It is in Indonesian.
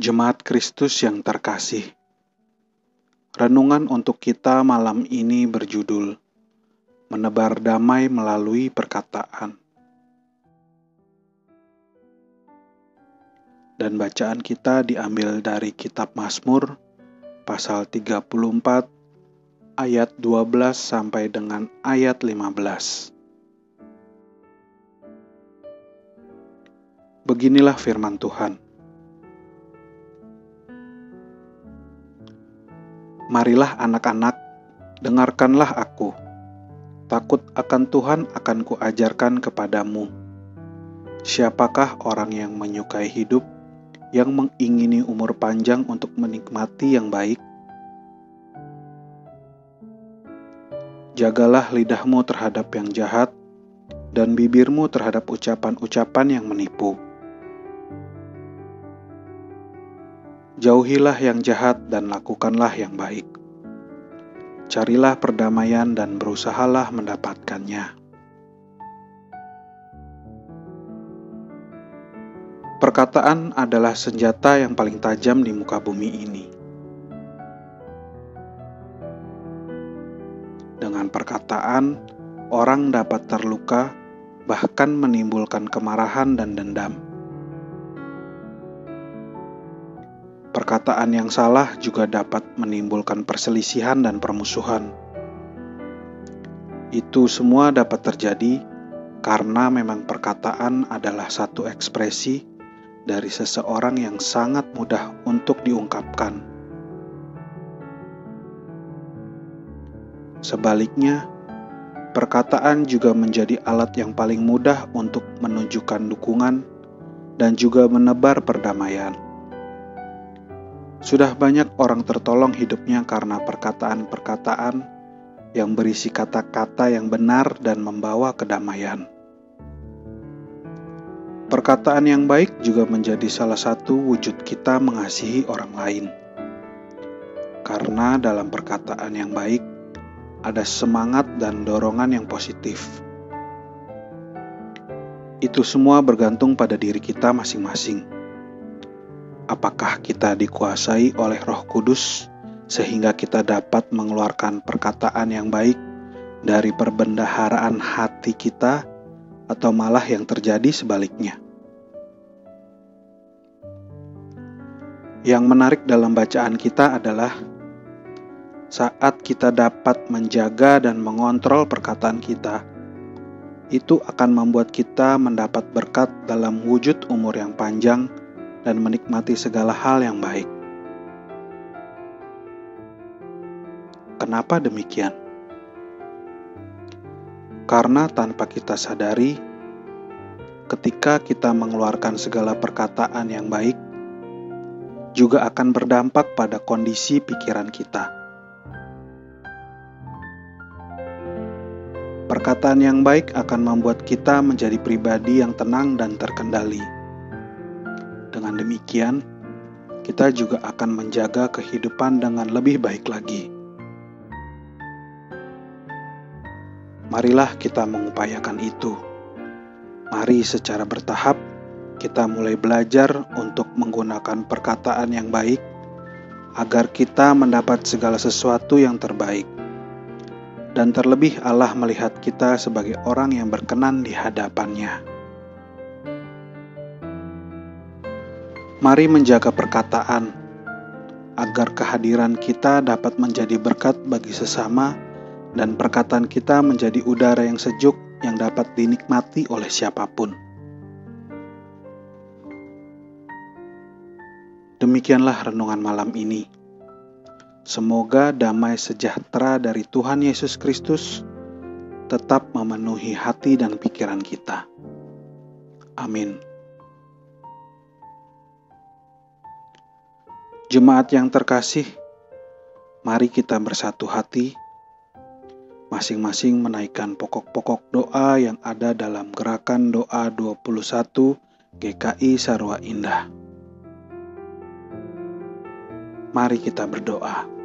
Jemaat Kristus yang terkasih, renungan untuk kita malam ini berjudul "Menebar Damai Melalui Perkataan". Dan bacaan kita diambil dari Kitab Mazmur pasal 34 ayat 12 sampai dengan ayat 15. Beginilah firman Tuhan. Marilah anak-anak, dengarkanlah aku. Takut akan Tuhan akan kuajarkan kepadamu. Siapakah orang yang menyukai hidup, yang mengingini umur panjang untuk menikmati yang baik? Jagalah lidahmu terhadap yang jahat, dan bibirmu terhadap ucapan-ucapan yang menipu. Jauhilah yang jahat dan lakukanlah yang baik. Carilah perdamaian dan berusahalah mendapatkannya. Perkataan adalah senjata yang paling tajam di muka bumi ini. Dengan perkataan, orang dapat terluka, bahkan menimbulkan kemarahan dan dendam. Perkataan yang salah juga dapat menimbulkan perselisihan dan permusuhan. Itu semua dapat terjadi karena memang perkataan adalah satu ekspresi dari seseorang yang sangat mudah untuk diungkapkan. Sebaliknya, perkataan juga menjadi alat yang paling mudah untuk menunjukkan dukungan dan juga menebar perdamaian. Sudah banyak orang tertolong hidupnya karena perkataan-perkataan yang berisi kata-kata yang benar dan membawa kedamaian. Perkataan yang baik juga menjadi salah satu wujud kita mengasihi orang lain. Karena dalam perkataan yang baik ada semangat dan dorongan yang positif. Itu semua bergantung pada diri kita masing-masing apakah kita dikuasai oleh Roh Kudus sehingga kita dapat mengeluarkan perkataan yang baik dari perbendaharaan hati kita, atau malah yang terjadi sebaliknya. Yang menarik dalam bacaan kita adalah saat kita dapat menjaga dan mengontrol perkataan kita, itu akan membuat kita mendapat berkat dalam wujud umur yang panjang dan menikmati segala hal yang baik. Kenapa demikian? Karena tanpa kita sadari, ketika kita mengeluarkan segala perkataan yang baik, juga akan berdampak pada kondisi pikiran kita. Perkataan yang baik akan membuat kita menjadi pribadi yang tenang dan terkendali dengan demikian, kita juga akan menjaga kehidupan dengan lebih baik lagi. Marilah kita mengupayakan itu. Mari secara bertahap kita mulai belajar untuk menggunakan perkataan yang baik agar kita mendapat segala sesuatu yang terbaik. Dan terlebih Allah melihat kita sebagai orang yang berkenan di hadapannya. Mari menjaga perkataan agar kehadiran kita dapat menjadi berkat bagi sesama dan perkataan kita menjadi udara yang sejuk yang dapat dinikmati oleh siapa pun. Demikianlah renungan malam ini. Semoga damai sejahtera dari Tuhan Yesus Kristus tetap memenuhi hati dan pikiran kita. Amin. Jemaat yang terkasih, mari kita bersatu hati, masing-masing menaikkan pokok-pokok doa yang ada dalam gerakan doa 21 GKI Sarwa Indah. Mari kita berdoa.